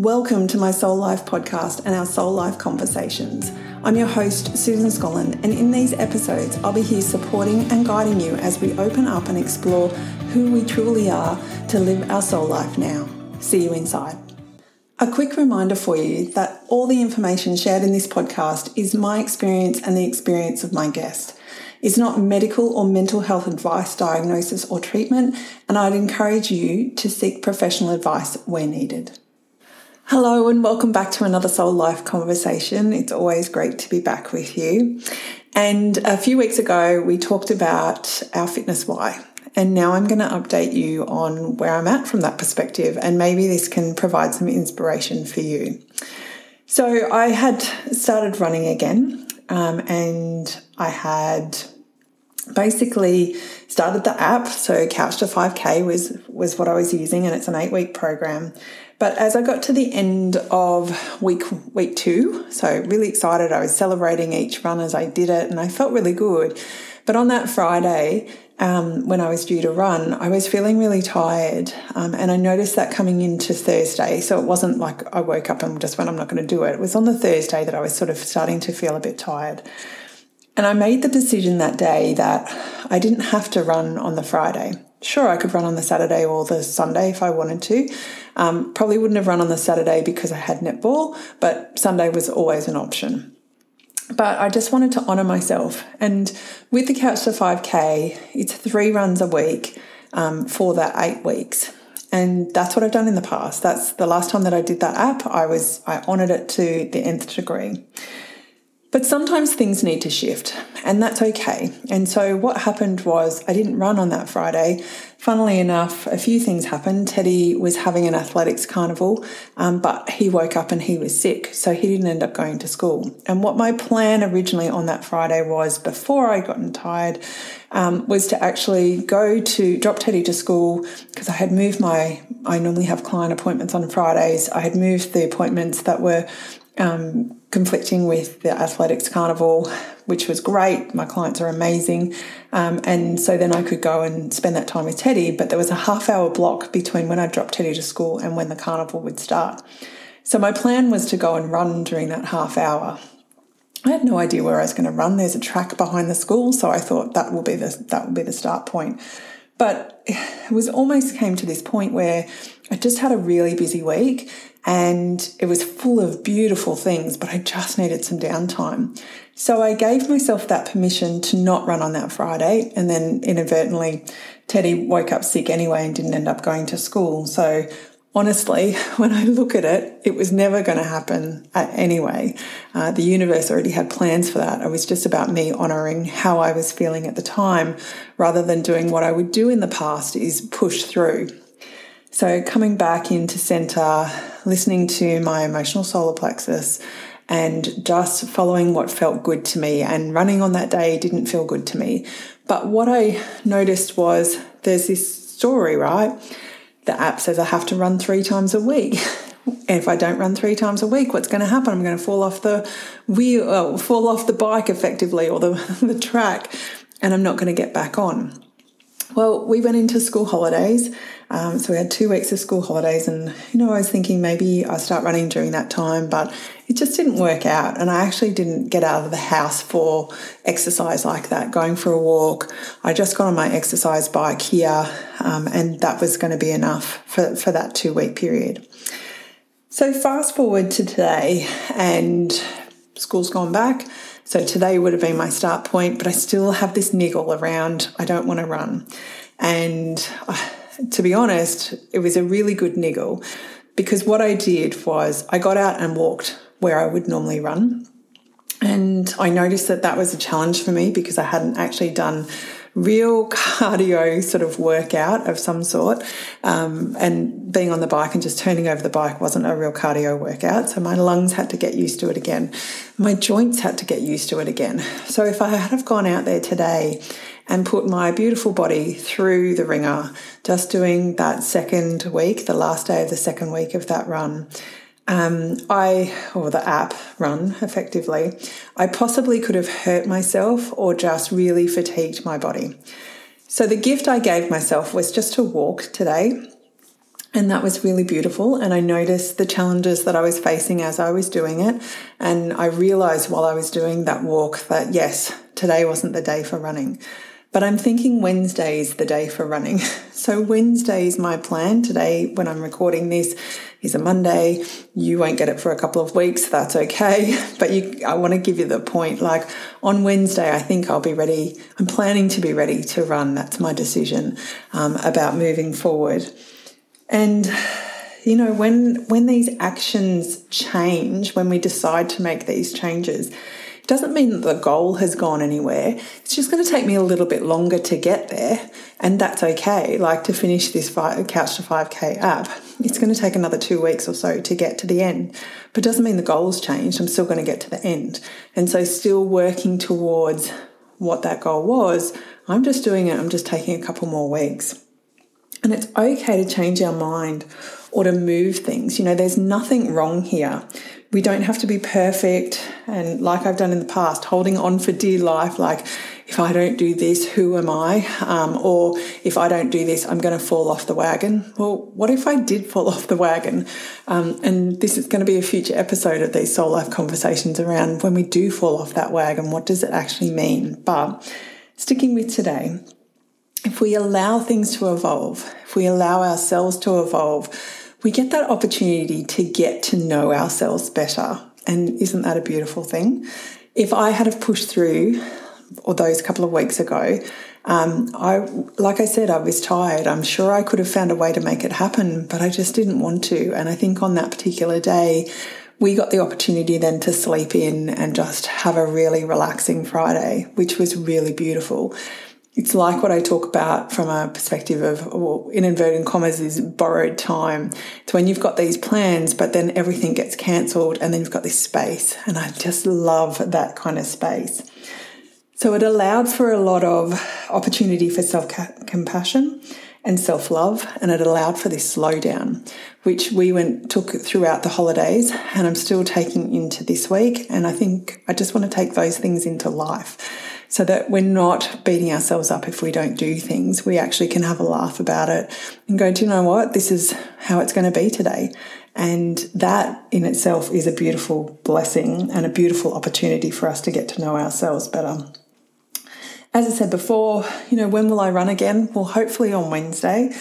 Welcome to my Soul Life podcast and our Soul Life conversations. I'm your host, Susan Scollen, and in these episodes, I'll be here supporting and guiding you as we open up and explore who we truly are to live our soul life now. See you inside. A quick reminder for you that all the information shared in this podcast is my experience and the experience of my guest. It's not medical or mental health advice, diagnosis, or treatment, and I'd encourage you to seek professional advice where needed. Hello, and welcome back to another Soul Life conversation. It's always great to be back with you. And a few weeks ago, we talked about our fitness why. And now I'm going to update you on where I'm at from that perspective, and maybe this can provide some inspiration for you. So, I had started running again, um, and I had basically started the app. So Couch to 5K was was what I was using, and it's an eight week program. But as I got to the end of week week two, so really excited, I was celebrating each run as I did it, and I felt really good. But on that Friday, um, when I was due to run, I was feeling really tired, um, and I noticed that coming into Thursday. So it wasn't like I woke up and just went, "I'm not going to do it." It was on the Thursday that I was sort of starting to feel a bit tired. And I made the decision that day that I didn't have to run on the Friday. Sure, I could run on the Saturday or the Sunday if I wanted to. Um, probably wouldn't have run on the Saturday because I had netball, but Sunday was always an option. But I just wanted to honour myself. And with the Couch to 5K, it's three runs a week um, for that eight weeks. And that's what I've done in the past. That's the last time that I did that app. I was I honoured it to the nth degree. But sometimes things need to shift, and that's okay. And so, what happened was, I didn't run on that Friday. Funnily enough, a few things happened. Teddy was having an athletics carnival, um, but he woke up and he was sick, so he didn't end up going to school. And what my plan originally on that Friday was, before I gotten tired, um, was to actually go to drop Teddy to school because I had moved my. I normally have client appointments on Fridays. I had moved the appointments that were um, conflicting with the athletics carnival, which was great. My clients are amazing. Um, and so then I could go and spend that time with Teddy, but there was a half hour block between when I dropped Teddy to school and when the carnival would start. So my plan was to go and run during that half hour. I had no idea where I was going to run. There's a track behind the school, so I thought that will be the that will be the start point. But it was almost came to this point where I just had a really busy week and it was full of beautiful things, but I just needed some downtime. So I gave myself that permission to not run on that Friday. And then inadvertently, Teddy woke up sick anyway and didn't end up going to school. So honestly, when I look at it, it was never going to happen anyway. Uh, the universe already had plans for that. It was just about me honoring how I was feeling at the time rather than doing what I would do in the past is push through. So, coming back into center, listening to my emotional solar plexus, and just following what felt good to me. And running on that day didn't feel good to me. But what I noticed was there's this story, right? The app says I have to run three times a week. And if I don't run three times a week, what's going to happen? I'm going to fall off the wheel, uh, fall off the bike effectively, or the, the track, and I'm not going to get back on. Well, we went into school holidays. Um, so we had two weeks of school holidays, and you know, I was thinking maybe I start running during that time, but it just didn't work out. And I actually didn't get out of the house for exercise like that, going for a walk. I just got on my exercise bike here, um, and that was going to be enough for, for that two week period. So, fast forward to today, and school's gone back. So today would have been my start point, but I still have this niggle around I don't want to run. And uh, to be honest, it was a really good niggle because what I did was I got out and walked where I would normally run. And I noticed that that was a challenge for me because I hadn't actually done real cardio sort of workout of some sort. Um, and being on the bike and just turning over the bike wasn't a real cardio workout. So my lungs had to get used to it again. My joints had to get used to it again. So if I had have gone out there today and put my beautiful body through the ringer, just doing that second week, the last day of the second week of that run, um, I, or the app run effectively, I possibly could have hurt myself or just really fatigued my body. So the gift I gave myself was just to walk today. And that was really beautiful. And I noticed the challenges that I was facing as I was doing it. And I realized while I was doing that walk that yes, today wasn't the day for running. But I'm thinking Wednesday is the day for running. So Wednesday is my plan. Today, when I'm recording this, is a Monday. You won't get it for a couple of weeks. That's okay. But you, I want to give you the point. Like on Wednesday, I think I'll be ready. I'm planning to be ready to run. That's my decision um, about moving forward. And you know, when when these actions change, when we decide to make these changes, doesn't mean that the goal has gone anywhere. It's just going to take me a little bit longer to get there, and that's okay. Like to finish this five, Couch to 5K app, it's going to take another two weeks or so to get to the end, but doesn't mean the goal's changed. I'm still going to get to the end. And so, still working towards what that goal was, I'm just doing it, I'm just taking a couple more weeks. And it's okay to change our mind or to move things. You know, there's nothing wrong here we don't have to be perfect. And like I've done in the past, holding on for dear life, like if I don't do this, who am I? Um, or if I don't do this, I'm going to fall off the wagon. Well, what if I did fall off the wagon? Um, and this is going to be a future episode of these soul life conversations around when we do fall off that wagon, what does it actually mean? But sticking with today, if we allow things to evolve, if we allow ourselves to evolve, we get that opportunity to get to know ourselves better. And isn't that a beautiful thing? If I had have pushed through, or those couple of weeks ago, um, I, like I said, I was tired. I'm sure I could have found a way to make it happen, but I just didn't want to. And I think on that particular day, we got the opportunity then to sleep in and just have a really relaxing Friday, which was really beautiful it's like what I talk about from a perspective of, well, in inverted commas, is borrowed time. It's when you've got these plans, but then everything gets cancelled and then you've got this space. And I just love that kind of space. So it allowed for a lot of opportunity for self compassion and self love, and it allowed for this slowdown, which we went took throughout the holidays, and I'm still taking into this week. And I think I just want to take those things into life so that we're not beating ourselves up if we don't do things. We actually can have a laugh about it and go, do you know what? This is how it's going to be today. And that in itself is a beautiful blessing and a beautiful opportunity for us to get to know ourselves better. As I said before, you know, when will I run again? Well, hopefully on Wednesday.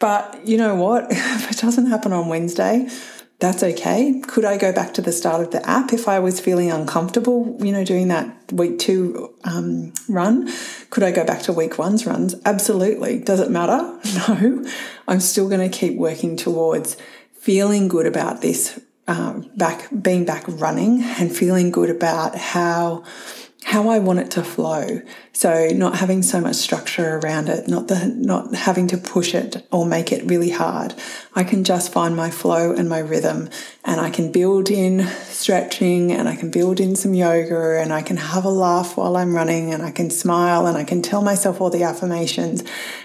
But you know what? If it doesn't happen on Wednesday, that's okay. Could I go back to the start of the app if I was feeling uncomfortable, you know, doing that week two um, run? Could I go back to week one's runs? Absolutely. Does it matter? No. I'm still going to keep working towards feeling good about this, uh, back, being back running and feeling good about how how I want it to flow. So not having so much structure around it, not the not having to push it or make it really hard. I can just find my flow and my rhythm and I can build in stretching and I can build in some yoga and I can have a laugh while I'm running and I can smile and I can tell myself all the affirmations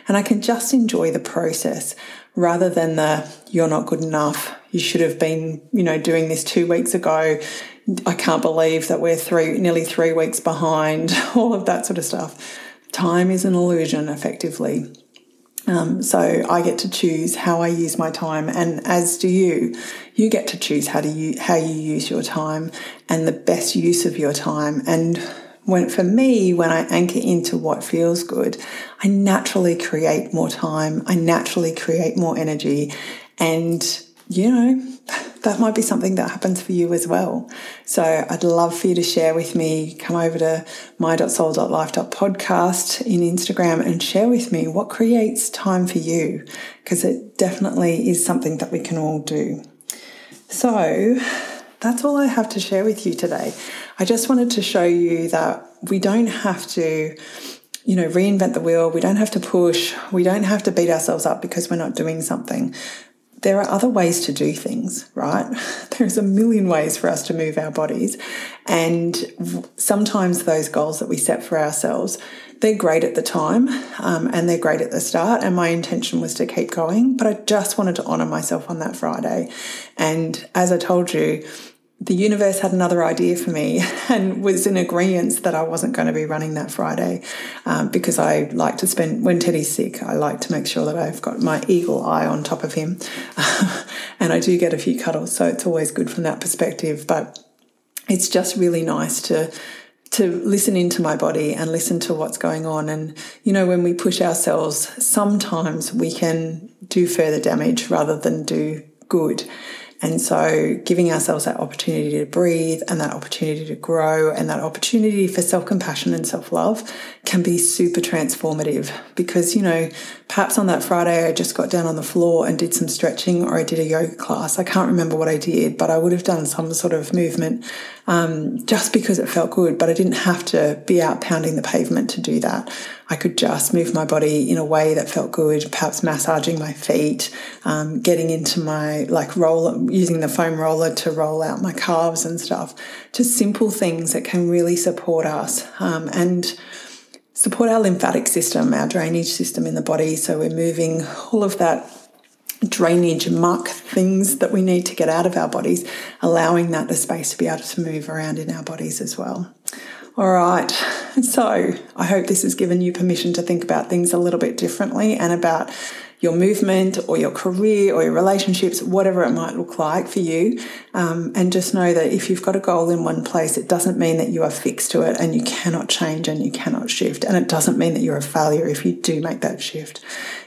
and I can just enjoy the process rather than the you're not good enough. You should have been, you know, doing this 2 weeks ago I can't believe that we're three, nearly three weeks behind, all of that sort of stuff. Time is an illusion, effectively. Um, so I get to choose how I use my time, and as do you. You get to choose how to you how you use your time and the best use of your time. And when for me, when I anchor into what feels good, I naturally create more time. I naturally create more energy, and you know, that might be something that happens for you as well. So I'd love for you to share with me. Come over to my.soul.life.podcast in Instagram and share with me what creates time for you, because it definitely is something that we can all do. So that's all I have to share with you today. I just wanted to show you that we don't have to you know, reinvent the wheel. We don't have to push. We don't have to beat ourselves up because we're not doing something there are other ways to do things, right? There's a million ways for us to move our bodies. And sometimes those goals that we set for ourselves, they're great at the time um, and they're great at the start. And my intention was to keep going, but I just wanted to honor myself on that Friday. And as I told you, the universe had another idea for me and was in agreement that I wasn't going to be running that Friday um, because I like to spend, when Teddy's sick, I like to make sure that I've got my eagle eye on top of him. and I do get a few cuddles, so it's always good from that perspective. But it's just really nice to to listen into my body and listen to what's going on. And, you know, when we push ourselves, sometimes we can do further damage rather than do good. And so giving ourselves that opportunity to breathe and that opportunity to grow and that opportunity for self compassion and self love can be super transformative because, you know, perhaps on that Friday I just got down on the floor and did some stretching or I did a yoga class. I can't remember what I did, but I would have done some sort of movement um, just because it felt good. But I didn't have to be out pounding the pavement to do that. I could just move my body in a way that felt good, perhaps massaging my feet, um, getting into my like roller, using the foam roller to roll out my calves and stuff. Just simple things that can really support us um, and support our lymphatic system, our drainage system in the body. So we're moving all of that drainage muck things that we need to get out of our bodies, allowing that the space to be able to move around in our bodies as well. All right. So I hope this has given you permission to think about things a little bit differently and about your movement or your career or your relationships, whatever it might look like for you. Um, and just know that if you've got a goal in one place, it doesn't mean that you are fixed to it and you cannot change and you cannot shift. And it doesn't mean that you're a failure if you do make that shift.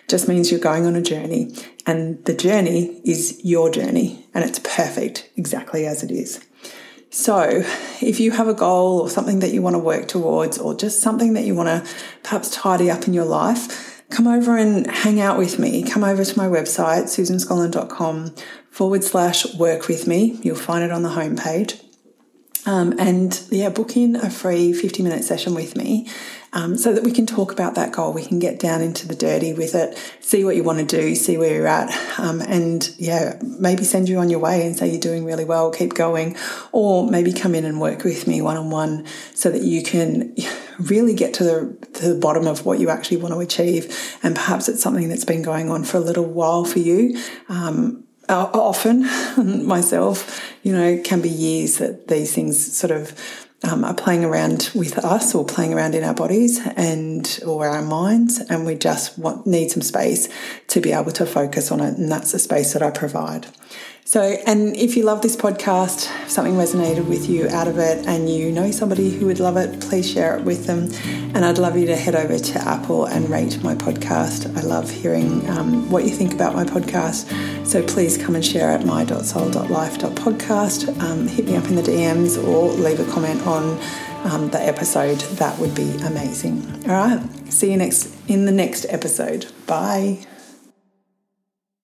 It just means you're going on a journey and the journey is your journey and it's perfect exactly as it is. So, if you have a goal or something that you want to work towards, or just something that you want to perhaps tidy up in your life, come over and hang out with me. Come over to my website, susanscolland.com forward slash work with me. You'll find it on the homepage. Um, and yeah, book in a free 50 minute session with me um, so that we can talk about that goal. We can get down into the dirty with it, see what you want to do, see where you're at, um, and yeah, maybe send you on your way and say you're doing really well, keep going, or maybe come in and work with me one on one so that you can really get to the, to the bottom of what you actually want to achieve. And perhaps it's something that's been going on for a little while for you. Um, often myself, you know, can be years that these things sort of um, are playing around with us or playing around in our bodies and or our minds and we just want need some space to be able to focus on it and that's the space that I provide. So, and if you love this podcast, if something resonated with you out of it, and you know somebody who would love it, please share it with them. And I'd love you to head over to Apple and rate my podcast. I love hearing um, what you think about my podcast. So please come and share at my.soul.life.podcast. Um, hit me up in the DMs or leave a comment on um, the episode. That would be amazing. All right. See you next in the next episode. Bye.